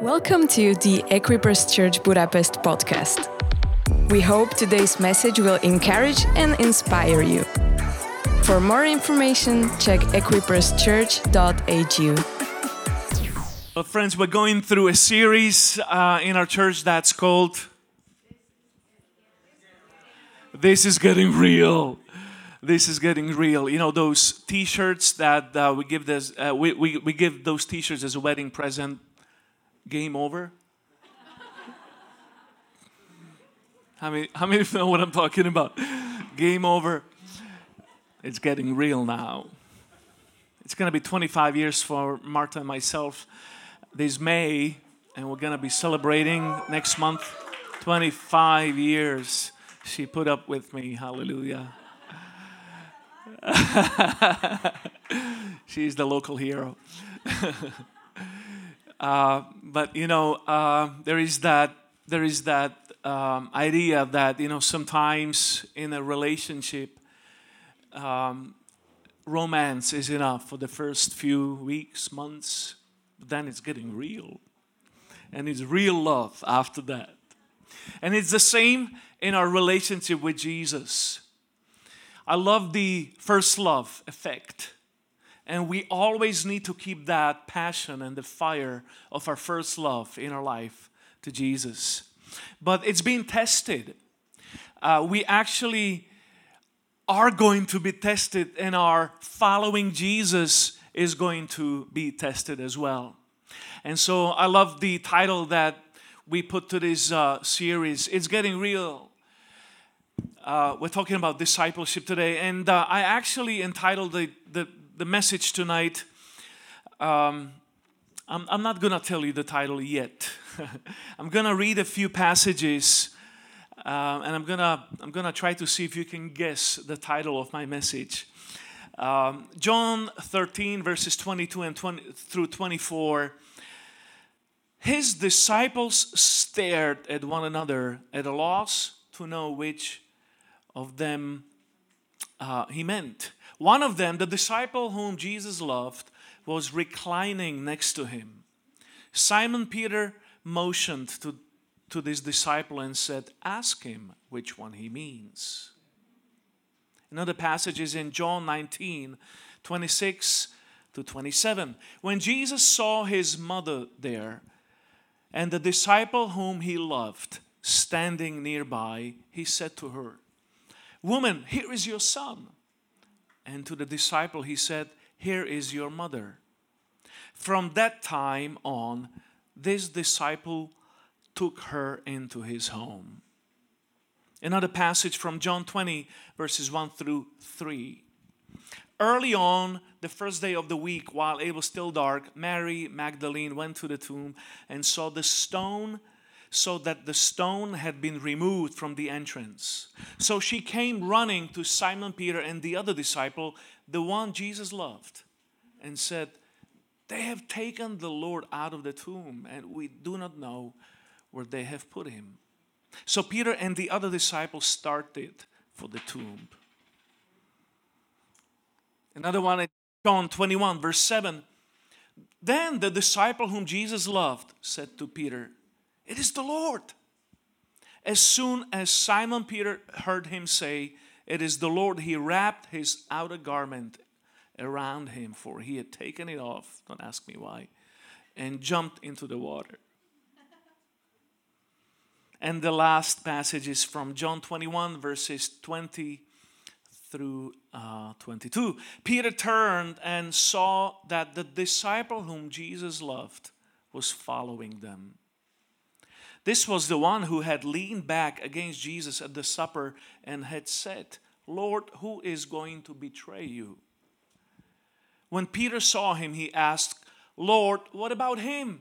Welcome to the Equippers Church Budapest podcast. We hope today's message will encourage and inspire you. For more information, check equipperschurch.hu. Well, friends, we're going through a series uh, in our church that's called This is Getting Real. This is getting real. You know those T-shirts that uh, we give this, uh, we, we, we give those T-shirts as a wedding present. Game over. how many how many know what I'm talking about? Game over. It's getting real now. It's gonna be 25 years for Martha and myself this May, and we're gonna be celebrating next month 25 years. She put up with me. Hallelujah. She's the local hero. uh, but you know, uh, there is that there is that um, idea that you know sometimes in a relationship, um, romance is enough for the first few weeks, months. But then it's getting real, and it's real love after that. And it's the same in our relationship with Jesus. I love the first love effect. And we always need to keep that passion and the fire of our first love in our life to Jesus. But it's being tested. Uh, we actually are going to be tested, and our following Jesus is going to be tested as well. And so I love the title that we put to this uh, series. It's getting real. Uh, we're talking about discipleship today, and uh, I actually entitled the, the, the message tonight. Um, I'm, I'm not going to tell you the title yet. I'm going to read a few passages, uh, and I'm going to I'm gonna try to see if you can guess the title of my message. Um, John 13, verses 22 and 20 through 24. His disciples stared at one another at a loss to know which of them uh, he meant. One of them, the disciple whom Jesus loved, was reclining next to him. Simon Peter motioned to, to this disciple and said, Ask him which one he means. Another passage is in John 19 26 to 27. When Jesus saw his mother there and the disciple whom he loved standing nearby, he said to her, Woman, here is your son. And to the disciple, he said, Here is your mother. From that time on, this disciple took her into his home. Another passage from John 20, verses 1 through 3. Early on, the first day of the week, while it was still dark, Mary Magdalene went to the tomb and saw the stone so that the stone had been removed from the entrance. So she came running to Simon Peter and the other disciple, the one Jesus loved, and said, They have taken the Lord out of the tomb, and we do not know where they have put him. So Peter and the other disciple started for the tomb. Another one, in John 21, verse 7. Then the disciple whom Jesus loved said to Peter, it is the Lord. As soon as Simon Peter heard him say, It is the Lord, he wrapped his outer garment around him, for he had taken it off, don't ask me why, and jumped into the water. And the last passage is from John 21, verses 20 through uh, 22. Peter turned and saw that the disciple whom Jesus loved was following them. This was the one who had leaned back against Jesus at the supper and had said, Lord, who is going to betray you? When Peter saw him, he asked, Lord, what about him?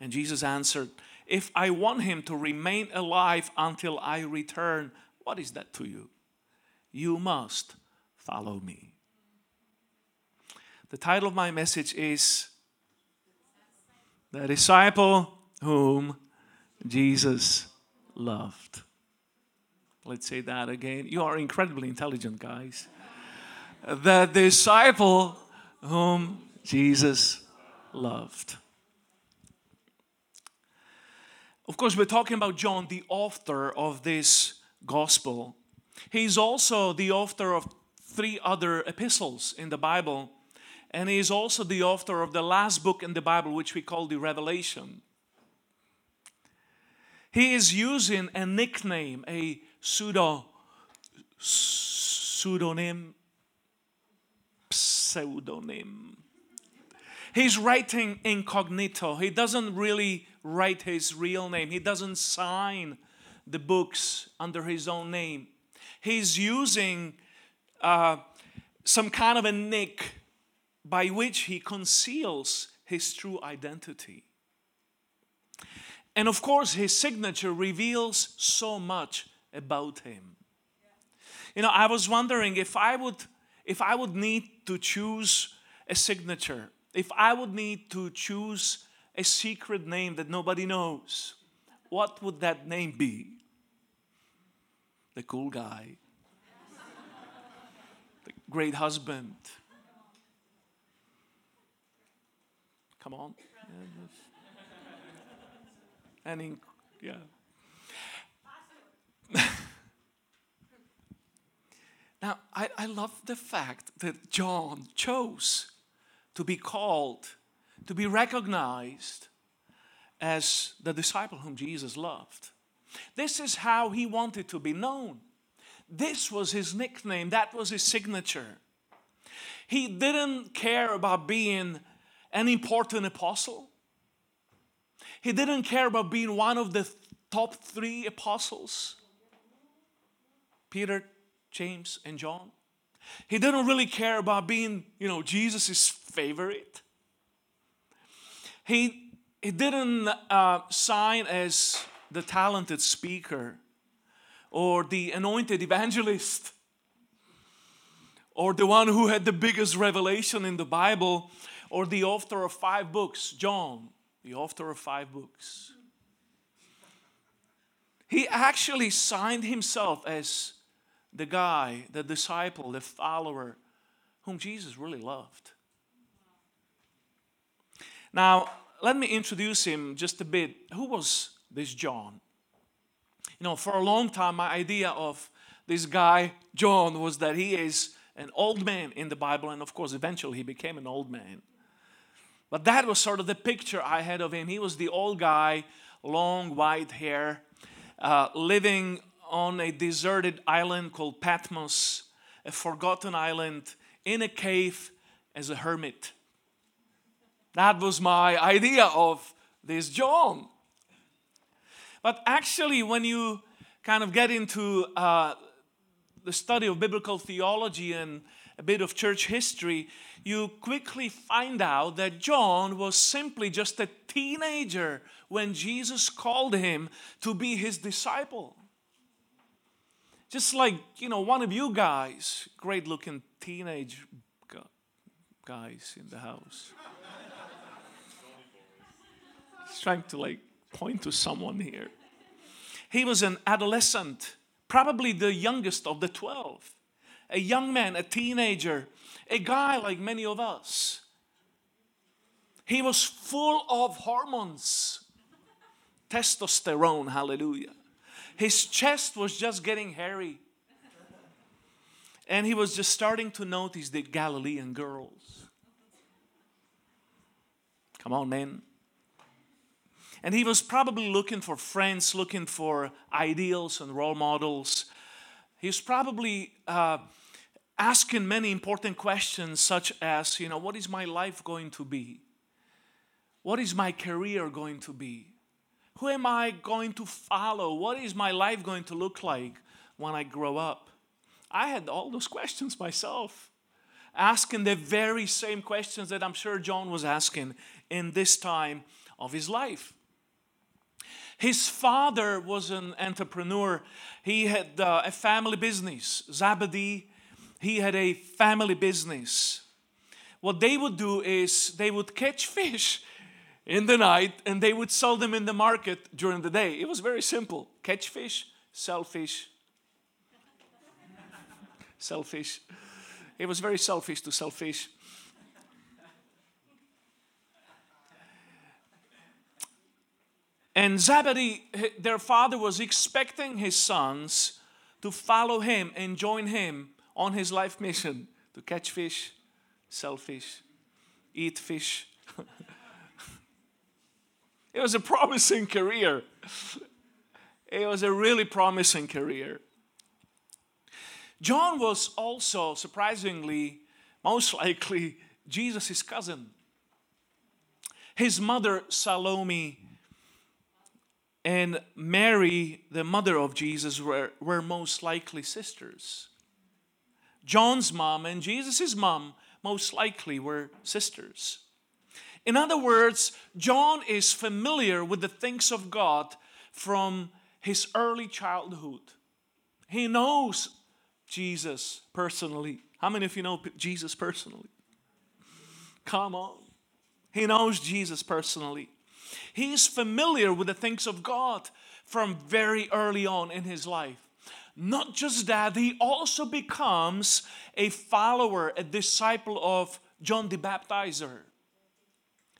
And Jesus answered, If I want him to remain alive until I return, what is that to you? You must follow me. The title of my message is The Disciple Whom Jesus loved. Let's say that again. You are incredibly intelligent, guys. The disciple whom Jesus loved. Of course, we're talking about John, the author of this gospel. He's also the author of three other epistles in the Bible, and he is also the author of the last book in the Bible, which we call the Revelation. He is using a nickname, a pseudo pseudonym pseudonym. He's writing incognito. He doesn't really write his real name. He doesn't sign the books under his own name. He's using uh, some kind of a nick by which he conceals his true identity. And of course, his signature reveals so much about him. You know, I was wondering if I would if I would need to choose a signature, if I would need to choose a secret name that nobody knows, what would that name be? The cool guy, the great husband. Come on. And in, yeah. now, I, I love the fact that John chose to be called, to be recognized as the disciple whom Jesus loved. This is how he wanted to be known. This was his nickname, that was his signature. He didn't care about being an important apostle. He didn't care about being one of the top three apostles Peter, James, and John. He didn't really care about being, you know, Jesus' favorite. He, he didn't uh, sign as the talented speaker or the anointed evangelist or the one who had the biggest revelation in the Bible or the author of five books, John, the author of five books. He actually signed himself as the guy, the disciple, the follower whom Jesus really loved. Now, let me introduce him just a bit. Who was this John? You know, for a long time, my idea of this guy, John, was that he is an old man in the Bible, and of course, eventually he became an old man. But that was sort of the picture I had of him. He was the old guy, long white hair, uh, living on a deserted island called Patmos, a forgotten island, in a cave as a hermit. That was my idea of this John. But actually, when you kind of get into uh, the study of biblical theology and a bit of church history, you quickly find out that John was simply just a teenager when Jesus called him to be his disciple. Just like, you know, one of you guys, great looking teenage guys in the house. He's trying to like point to someone here. He was an adolescent, probably the youngest of the 12. A young man, a teenager, a guy like many of us. He was full of hormones, testosterone, hallelujah. His chest was just getting hairy. And he was just starting to notice the Galilean girls. Come on, man. And he was probably looking for friends, looking for ideals and role models. He was probably uh, asking many important questions, such as, you know, what is my life going to be? What is my career going to be? Who am I going to follow? What is my life going to look like when I grow up? I had all those questions myself, asking the very same questions that I'm sure John was asking in this time of his life. His father was an entrepreneur. He had uh, a family business. Zebedee he had a family business. What they would do is they would catch fish in the night and they would sell them in the market during the day. It was very simple catch fish, sell fish, sell fish. It was very selfish to sell fish. And Zebedee, their father, was expecting his sons to follow him and join him on his life mission to catch fish, sell fish, eat fish. it was a promising career. It was a really promising career. John was also, surprisingly, most likely, Jesus' cousin. His mother, Salome, and Mary, the mother of Jesus, were, were most likely sisters. John's mom and Jesus' mom most likely were sisters. In other words, John is familiar with the things of God from his early childhood. He knows Jesus personally. How many of you know Jesus personally? Come on. He knows Jesus personally. He's familiar with the things of God from very early on in his life. Not just that, he also becomes a follower, a disciple of John the Baptizer,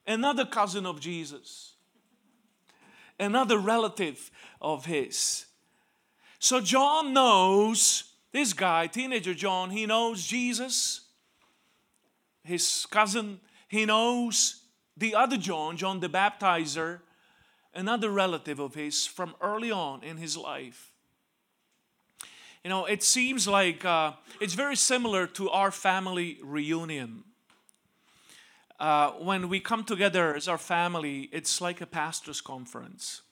another cousin of Jesus, another relative of his. So John knows, this guy, teenager John, he knows Jesus, his cousin, he knows the other John, John the Baptizer, another relative of his from early on in his life. You know, it seems like uh, it's very similar to our family reunion. Uh, when we come together as our family, it's like a pastor's conference.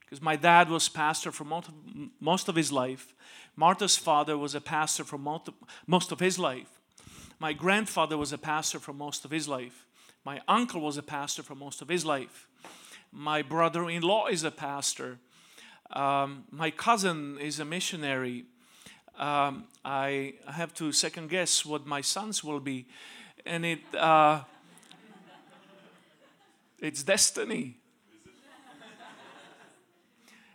Because my dad was pastor for most of, most of his life. Martha's father was a pastor for most of his life. My grandfather was a pastor for most of his life. My uncle was a pastor for most of his life. My brother in law is a pastor. Um, my cousin is a missionary. Um, I have to second guess what my sons will be, and it uh, it's destiny.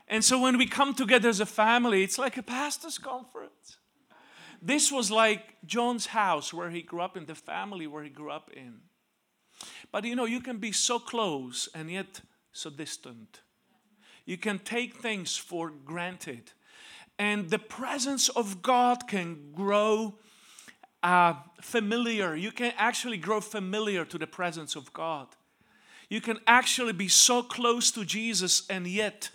And so when we come together as a family, it's like a pastor's conference. This was like John's house where he grew up in, the family where he grew up in. But you know, you can be so close and yet so distant. You can take things for granted. And the presence of God can grow uh, familiar. You can actually grow familiar to the presence of God. You can actually be so close to Jesus and yet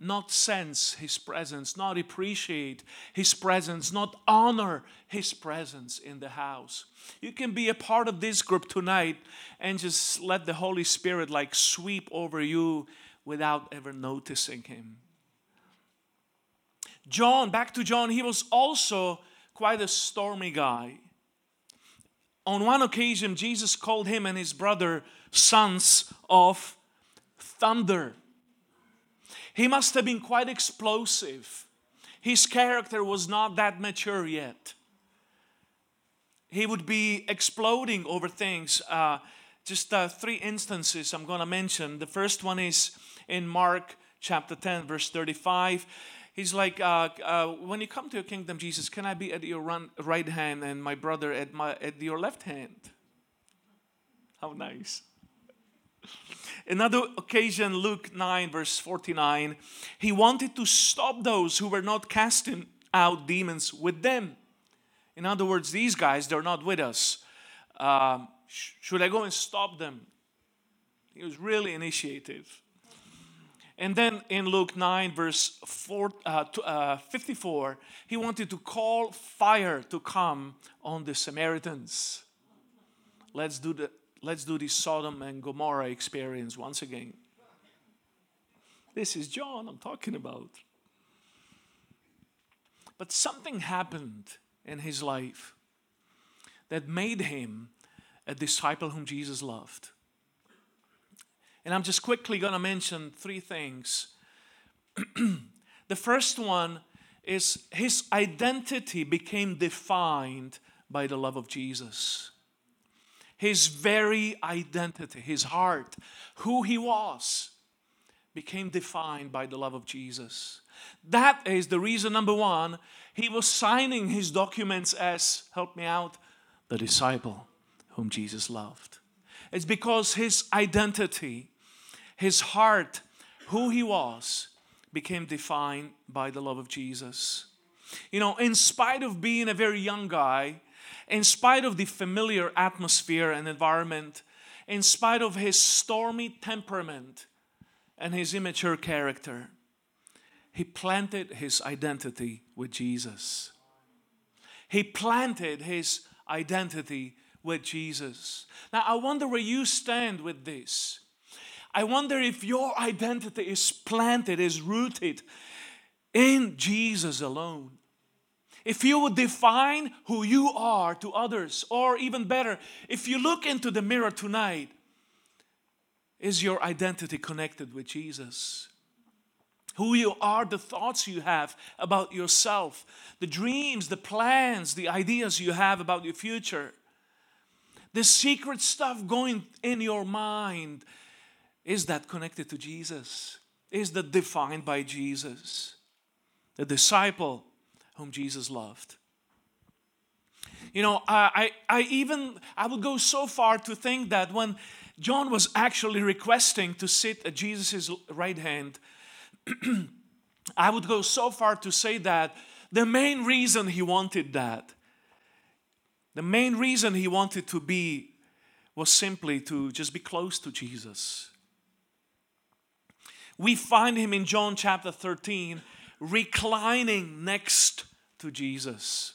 not sense His presence, not appreciate His presence, not honor His presence in the house. You can be a part of this group tonight and just let the Holy Spirit like sweep over you without ever noticing him. John, back to John, he was also quite a stormy guy. On one occasion, Jesus called him and his brother sons of thunder. He must have been quite explosive. His character was not that mature yet. He would be exploding over things. Uh, just uh, three instances I'm going to mention. The first one is in Mark chapter 10, verse 35. He's like, uh, uh, when you come to your kingdom, Jesus, can I be at your run, right hand and my brother at, my, at your left hand? How nice. Another occasion, Luke 9, verse 49, he wanted to stop those who were not casting out demons with them. In other words, these guys, they're not with us. Uh, sh- should I go and stop them? He was really initiative. And then in Luke 9, verse four, uh, uh, 54, he wanted to call fire to come on the Samaritans. Let's do, the, let's do the Sodom and Gomorrah experience once again. This is John I'm talking about. But something happened in his life that made him a disciple whom Jesus loved. And I'm just quickly going to mention three things. the first one is his identity became defined by the love of Jesus. His very identity, his heart, who he was, became defined by the love of Jesus. That is the reason, number one, he was signing his documents as, help me out, the disciple whom Jesus loved. It's because his identity his heart, who he was became defined by the love of Jesus. You know, in spite of being a very young guy, in spite of the familiar atmosphere and environment, in spite of his stormy temperament and his immature character, he planted his identity with Jesus. He planted his identity with Jesus. Now, I wonder where you stand with this. I wonder if your identity is planted, is rooted in Jesus alone. If you would define who you are to others, or even better, if you look into the mirror tonight, is your identity connected with Jesus? Who you are, the thoughts you have about yourself, the dreams, the plans, the ideas you have about your future, the secret stuff going in your mind, is that connected to Jesus? Is that defined by Jesus? The disciple whom Jesus loved. You know, I, I, even I would go so far to think that when John was actually requesting to sit at Jesus' right hand, I would go so far to say that the main reason he wanted that, the main reason he wanted to be was simply to just be close to Jesus. We find him in John chapter 13 reclining next to Jesus.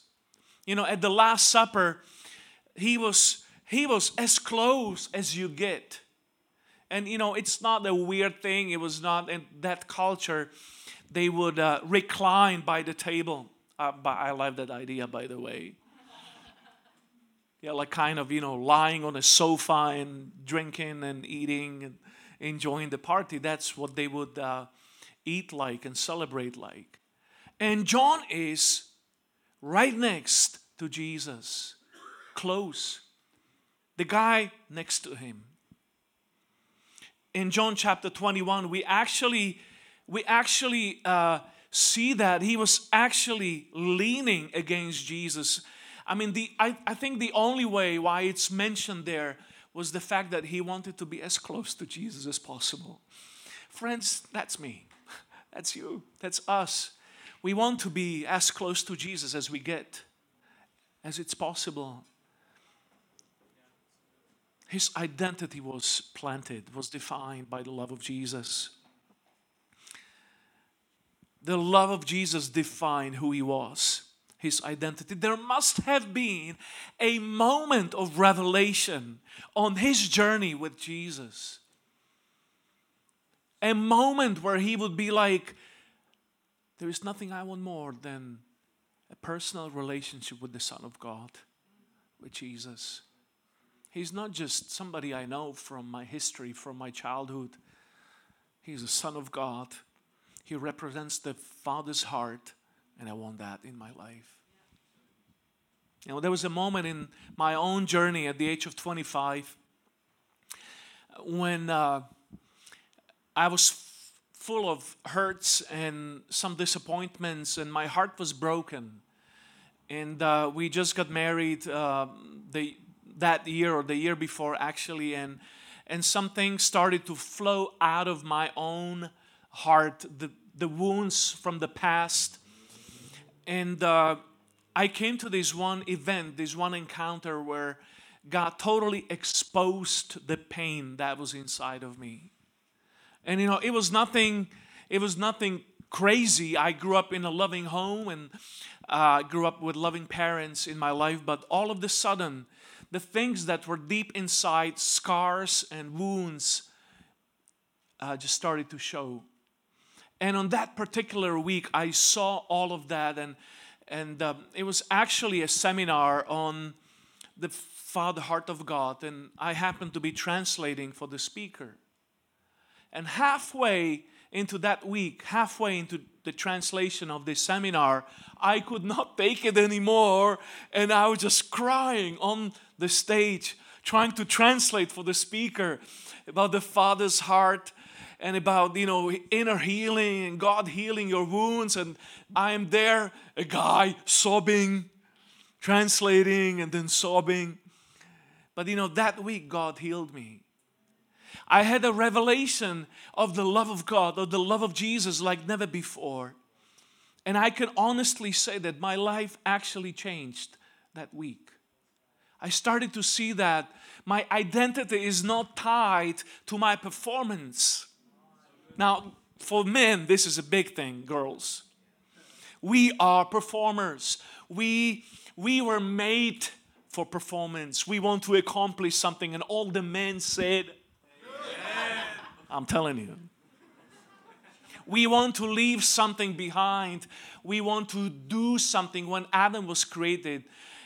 You know, at the Last Supper, he was he was as close as you get. And you know, it's not a weird thing. It was not in that culture. They would uh, recline by the table. Uh, but I love that idea, by the way. Yeah, like kind of you know lying on a sofa and drinking and eating and enjoying the party. That's what they would uh, eat like and celebrate like. And John is right next to Jesus, close. The guy next to him. In John chapter 21, we actually we actually uh, see that he was actually leaning against Jesus. I mean, the I, I think the only way why it's mentioned there was the fact that he wanted to be as close to Jesus as possible. Friends, that's me. That's you. That's us. We want to be as close to Jesus as we get, as it's possible. His identity was planted, was defined by the love of Jesus. The love of Jesus defined who he was his identity. There must have been a moment of revelation on his journey with Jesus. A moment where he would be like, There is nothing I want more than a personal relationship with the Son of God, with Jesus. He's not just somebody I know from my history, from my childhood. He's a Son of God. He represents the Father's heart and I want that in my life. You know, there was a moment in my own journey at the age of 25 when uh, I was full of hurts and some disappointments, and my heart was broken. And uh, we just got married uh, the, that year or the year before, actually, and and some things started to flow out of my own heart, the, the wounds from the past and uh, I came to this one event, this one encounter where God totally exposed the pain that was inside of me. And you know, it was nothing, it was nothing crazy. I grew up in a loving home and uh, grew up with loving parents in my life, but all of the sudden, the things that were deep inside, scars and wounds, uh, just started to show. And on that particular week, I saw all of that, and and um, it was actually a seminar on the Father Heart of God, and I happened to be translating for the speaker. And halfway into that week, halfway into the translation of this seminar, I could not take it anymore, and I was just crying on the stage, trying to translate for the speaker about the Father's heart and about you know inner healing and God healing your wounds. And I am there a guy sobbing translating and then sobbing. But you know that week God healed me I had a revelation of the love of God, of the love of Jesus like never before. And I can honestly say that my life actually changed that week. I started to see that my identity is not tied to my performance. Now, for men, this is a big thing, girls. We are performers. We, we were made for performance. We want to accomplish something. And all the men said, I'm telling you. We want to leave something behind. We want to do something. When Adam was created,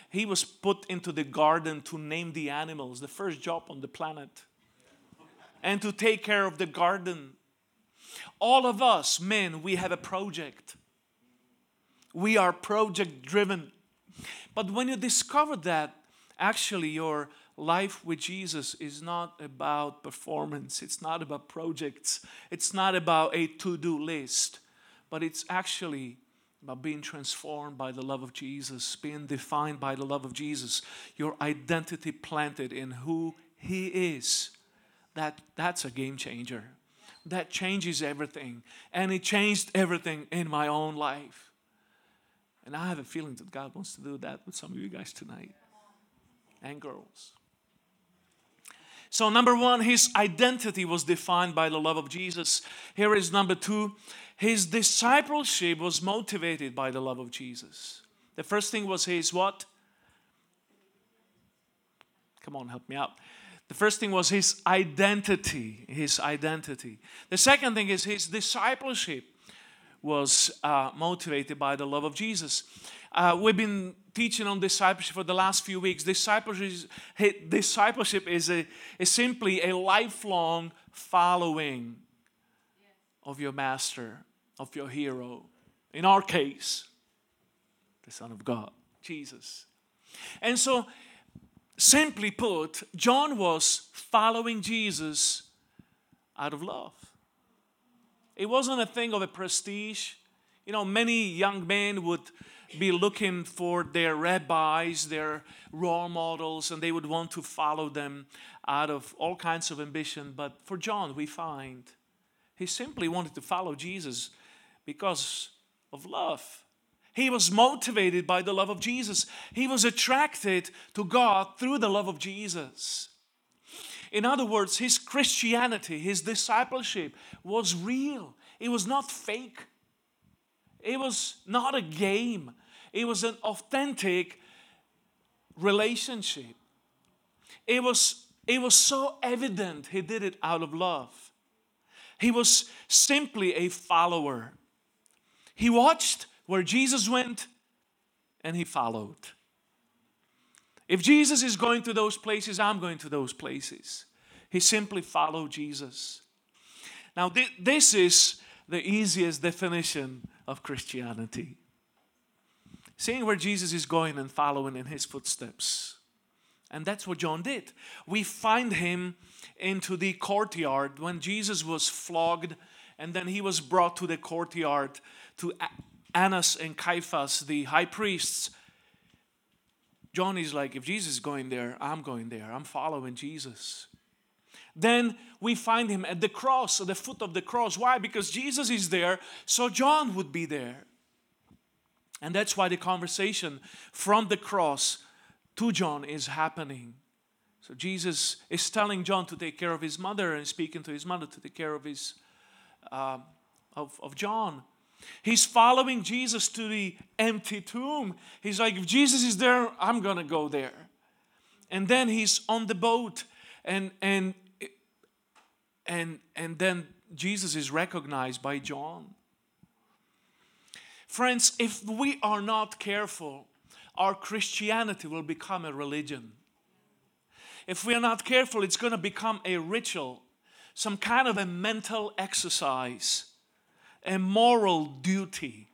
he was put into the garden to name the animals, the first job on the planet, and to take care of the garden. All of us, men, we have a project. We are project driven. But when you discover that actually your life with Jesus is not about performance, it's not about projects, it's not about a to do list, but it's actually about being transformed by the love of Jesus, being defined by the love of Jesus, your identity planted in who He is. That, that's a game changer. That changes everything. And it changed everything in my own life. And I have a feeling that God wants to do that with some of you guys tonight and girls. So, number one, his identity was defined by the love of Jesus. Here is number two, his discipleship was motivated by the love of Jesus. The first thing was his what? Come on, help me out. The first thing was his identity. His identity. The second thing is his discipleship was uh, motivated by the love of Jesus. Uh, we've been teaching on discipleship for the last few weeks. Discipleship, discipleship is, a, is simply a lifelong following of your master, of your hero. In our case, the Son of God, Jesus. And so, simply put, John was following Jesus out of love. It wasn't a thing of a prestige. You know, many young men would be looking for their rabbis, their role models, and they would want to follow them out of all kinds of ambition. But for John, we find he simply wanted to follow Jesus because of love. He was motivated by the love of Jesus. He was attracted to God through the love of Jesus. In other words, his Christianity, his discipleship was real. It was not fake. It was not a game. It was an authentic relationship. It was, it was so evident he did it out of love. He was simply a follower. He watched where Jesus went and he followed. If Jesus is going to those places, I'm going to those places. He simply followed Jesus. Now, th- this is the easiest definition of Christianity seeing where Jesus is going and following in his footsteps. And that's what John did. We find him into the courtyard when Jesus was flogged and then he was brought to the courtyard to Annas and Caiaphas, the high priests. John is like, if Jesus is going there, I'm going there. I'm following Jesus. Then we find him at the cross, at the foot of the cross. Why? Because Jesus is there, so John would be there. And that's why the conversation from the cross to John is happening. So Jesus is telling John to take care of his mother and speaking to his mother to take care of his uh, of, of John. He's following Jesus to the empty tomb. He's like, if Jesus is there, I'm gonna go there. And then he's on the boat, and and and and then Jesus is recognized by John. Friends, if we are not careful, our Christianity will become a religion. If we are not careful, it's going to become a ritual, some kind of a mental exercise a moral duty.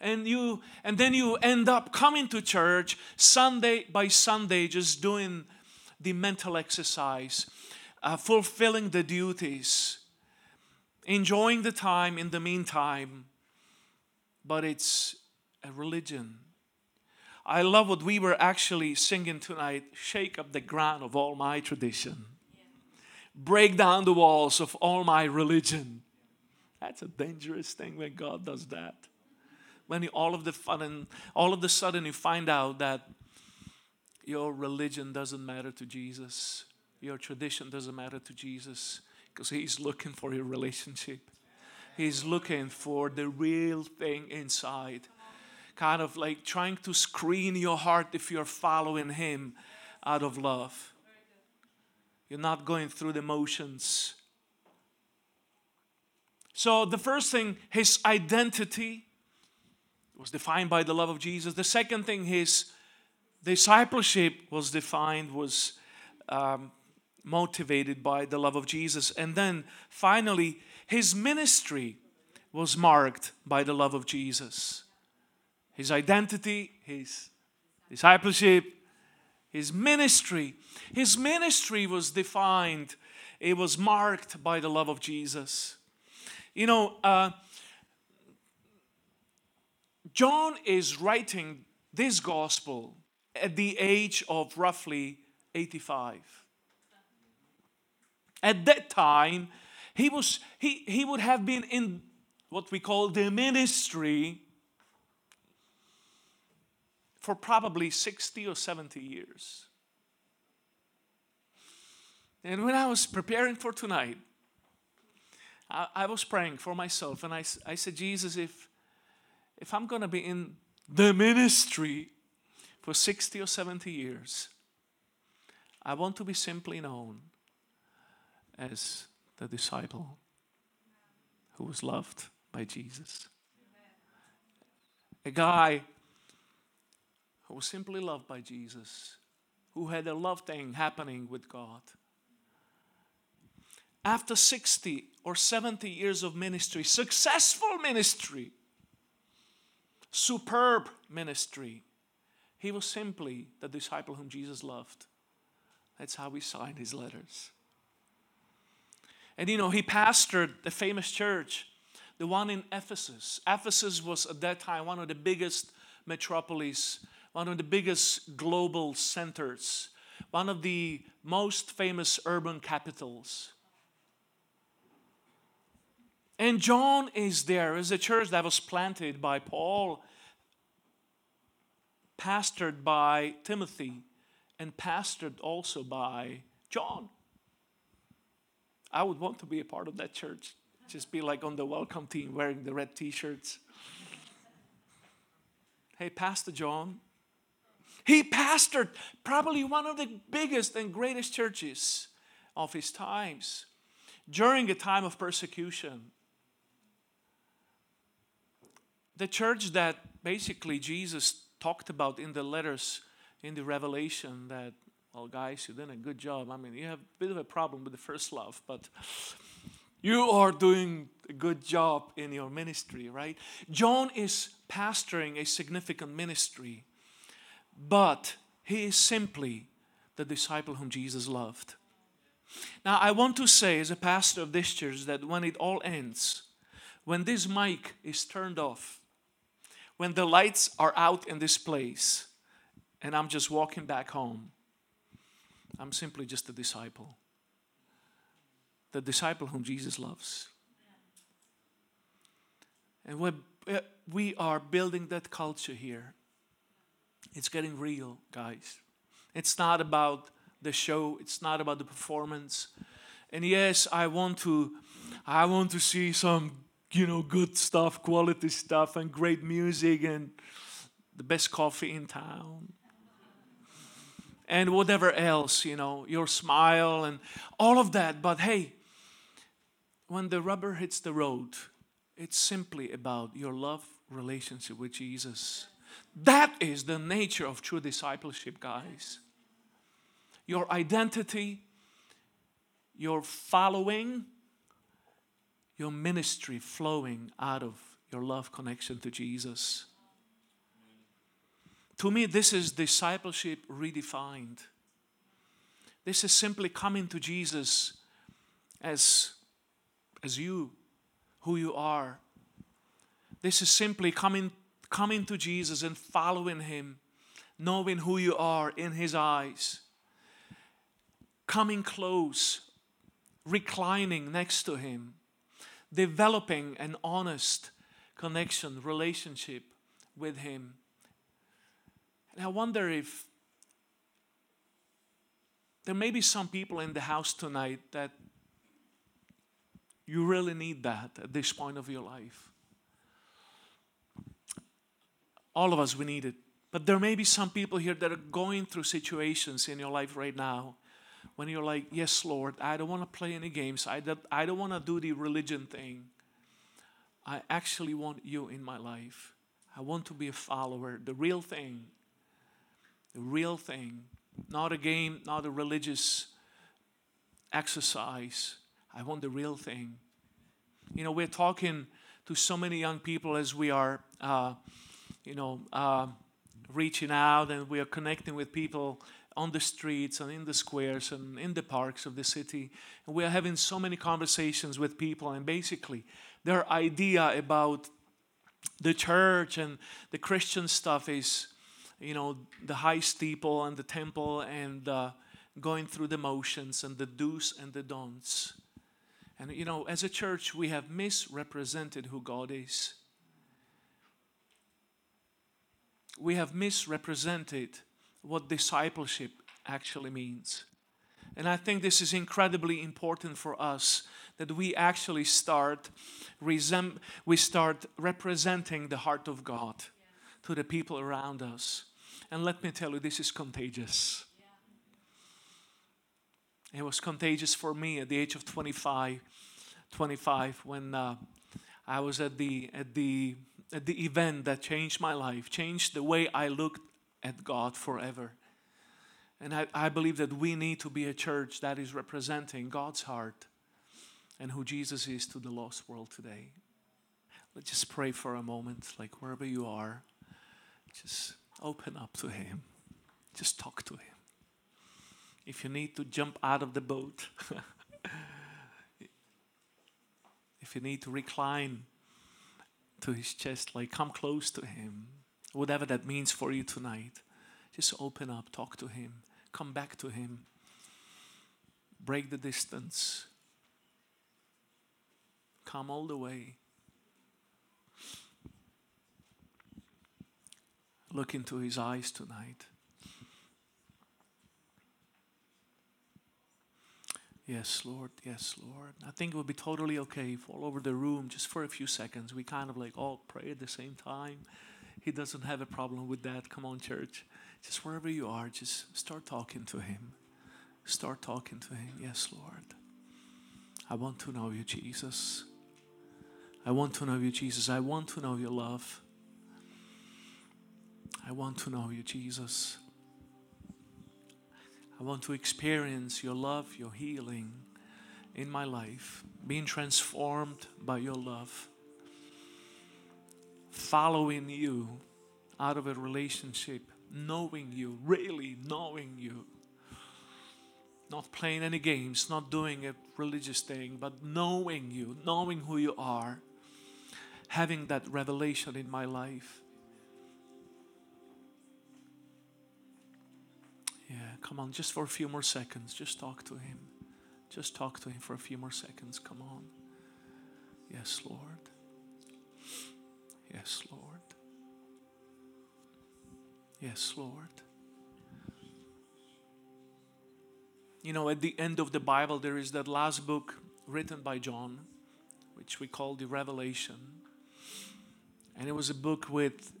And you and then you end up coming to church Sunday by Sunday just doing the mental exercise, uh, fulfilling the duties, enjoying the time in the meantime, but it's a religion. I love what we were actually singing tonight shake up the ground of all my tradition. break down the walls of all my religion. That's a dangerous thing when God does that. When you, all of the fun and all of the sudden you find out that your religion doesn't matter to Jesus, your tradition doesn't matter to Jesus, because He's looking for your relationship. He's looking for the real thing inside. Kind of like trying to screen your heart if you're following Him out of love. You're not going through the motions. So, the first thing, his identity was defined by the love of Jesus. The second thing, his discipleship was defined, was um, motivated by the love of Jesus. And then finally, his ministry was marked by the love of Jesus. His identity, his discipleship, his ministry. His ministry was defined, it was marked by the love of Jesus. You know, uh, John is writing this gospel at the age of roughly 85. At that time, he, was, he, he would have been in what we call the ministry for probably 60 or 70 years. And when I was preparing for tonight, I, I was praying for myself and I, I said, Jesus, if, if I'm going to be in the ministry for 60 or 70 years, I want to be simply known as the disciple who was loved by Jesus. A guy who was simply loved by Jesus, who had a love thing happening with God. After 60 or 70 years of ministry, successful ministry, superb ministry, he was simply the disciple whom Jesus loved. That's how he signed his letters. And you know, he pastored the famous church, the one in Ephesus. Ephesus was at that time one of the biggest metropolis one of the biggest global centers, one of the most famous urban capitals. And John is there as a church that was planted by Paul, pastored by Timothy, and pastored also by John. I would want to be a part of that church. Just be like on the welcome team wearing the red t shirts. Hey, Pastor John, he pastored probably one of the biggest and greatest churches of his times during a time of persecution. The church that basically Jesus talked about in the letters in the Revelation that, Oh, well, guys, you're doing a good job. I mean, you have a bit of a problem with the first love, but you are doing a good job in your ministry, right? John is pastoring a significant ministry but he is simply the disciple whom Jesus loved. Now, I want to say, as a pastor of this church, that when it all ends, when this mic is turned off, when the lights are out in this place, and I'm just walking back home, I'm simply just a disciple. The disciple whom Jesus loves. And we are building that culture here. It's getting real, guys. It's not about the show, it's not about the performance. And yes, I want to I want to see some, you know, good stuff, quality stuff and great music and the best coffee in town. And whatever else, you know, your smile and all of that. But hey, when the rubber hits the road, it's simply about your love relationship with Jesus. That is the nature of true discipleship, guys. Your identity, your following, your ministry flowing out of your love connection to Jesus. To me, this is discipleship redefined. This is simply coming to Jesus as, as you, who you are. This is simply coming coming to Jesus and following Him, knowing who you are in His eyes, coming close reclining next to Him, developing an honest connection, relationship with Him. And I wonder if there may be some people in the house tonight that you really need that at this point of your life. All of us, we need it. But there may be some people here that are going through situations in your life right now when you're like, Yes, Lord, I don't want to play any games. I don't, I don't want to do the religion thing. I actually want you in my life. I want to be a follower, the real thing. The real thing. Not a game, not a religious exercise. I want the real thing. You know, we're talking to so many young people as we are, uh, you know, uh, reaching out and we are connecting with people on the streets and in the squares and in the parks of the city. And we are having so many conversations with people, and basically, their idea about the church and the Christian stuff is, you know, the high steeple and the temple and uh, going through the motions and the do's and the don'ts. And, you know, as a church, we have misrepresented who God is. we have misrepresented what discipleship actually means. And I think this is incredibly important for us that we actually start we start representing the heart of God to the people around us. And let me tell you, this is contagious. It was contagious for me at the age of 25, 25 when uh, I was at the at the at the event that changed my life, changed the way I looked at God forever. And I, I believe that we need to be a church that is representing God's heart and who Jesus is to the lost world today. Let's just pray for a moment, like wherever you are, just open up to Him, just talk to Him. If you need to jump out of the boat, if you need to recline to his chest, like come close to him. Whatever that means for you tonight, just open up, talk to him, come back to him, break the distance, come all the way. Look into his eyes tonight. Yes, Lord. Yes, Lord. I think it would be totally okay if all over the room, just for a few seconds, we kind of like all pray at the same time. He doesn't have a problem with that. Come on, church. Just wherever you are, just start talking to Him. Start talking to Him. Yes, Lord. I want to know you, Jesus. I want to know you, Jesus. I want to know your love. I want to know you, Jesus. I want to experience your love, your healing in my life, being transformed by your love, following you out of a relationship, knowing you, really knowing you. Not playing any games, not doing a religious thing, but knowing you, knowing who you are, having that revelation in my life. Yeah, come on, just for a few more seconds, just talk to Him. Just talk to Him for a few more seconds. Come on. Yes, Lord. Yes, Lord. Yes, Lord. You know, at the end of the Bible, there is that last book written by John, which we call the Revelation. And it was a book with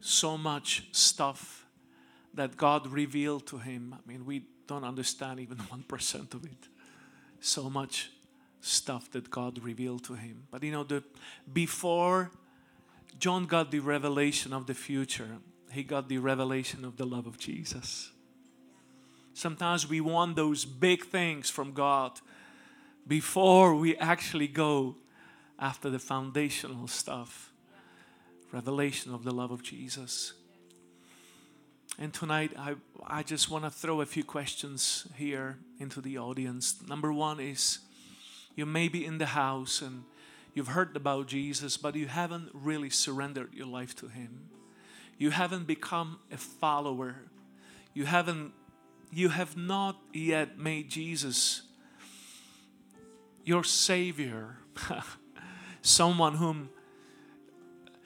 so much stuff that God revealed to him. I mean, we don't understand even 1% of it. So much stuff that God revealed to him. But you know, the before John got the revelation of the future, he got the revelation of the love of Jesus. Sometimes we want those big things from God before we actually go after the foundational stuff. Revelation of the love of Jesus. And tonight, I, I just want to throw a few questions here into the audience. Number one is you may be in the house and you've heard about Jesus, but you haven't really surrendered your life to Him. You haven't become a follower. You haven't you have not yet made Jesus your Savior, someone whom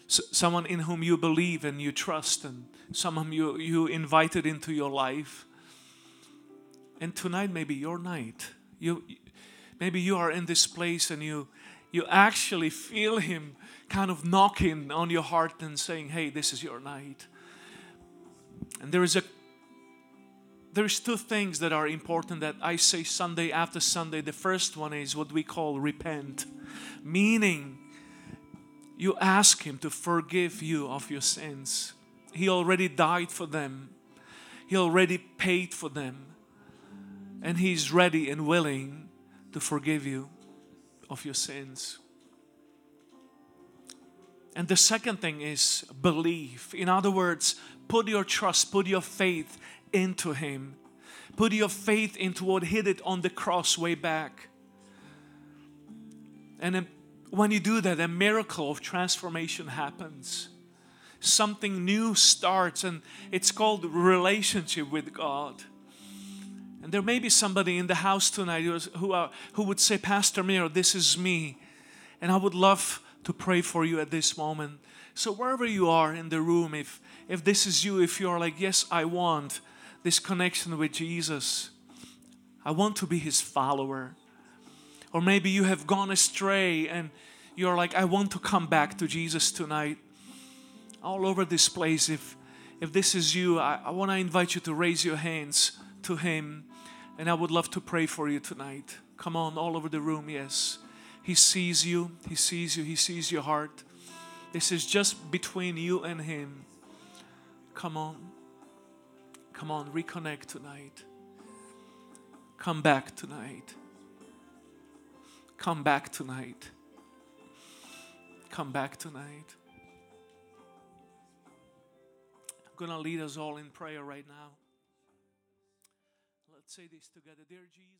someone in whom you believe and you trust and someone you, you invited into your life. And tonight may be your night. You maybe you are in this place and you you actually feel him kind of knocking on your heart and saying, "Hey, this is your night." And there is a there's two things that are important that I say Sunday after Sunday. The first one is what we call repent, meaning you ask Him to forgive you of your sins. He already died for them, He already paid for them, and He's ready and willing to forgive you of your sins. And the second thing is belief. In other words, put your trust, put your faith into Him. Put your faith into what He did on the cross way back. And um, when you do that, a miracle of transformation happens. Something new starts, and it's called relationship with God. And there may be somebody in the house tonight who, are, who would say, Pastor Miro, this is me. And I would love to pray for you at this moment. So, wherever you are in the room, if, if this is you, if you're like, Yes, I want this connection with Jesus, I want to be his follower. Or maybe you have gone astray and you're like, I want to come back to Jesus tonight. All over this place, if if this is you, I, I want to invite you to raise your hands to Him. And I would love to pray for you tonight. Come on, all over the room, yes. He sees you, He sees you, He sees your heart. This is just between you and Him. Come on. Come on, reconnect tonight. Come back tonight. Come back tonight. Come back tonight. Going to lead us all in prayer right now. Let's say this together. Dear Jesus.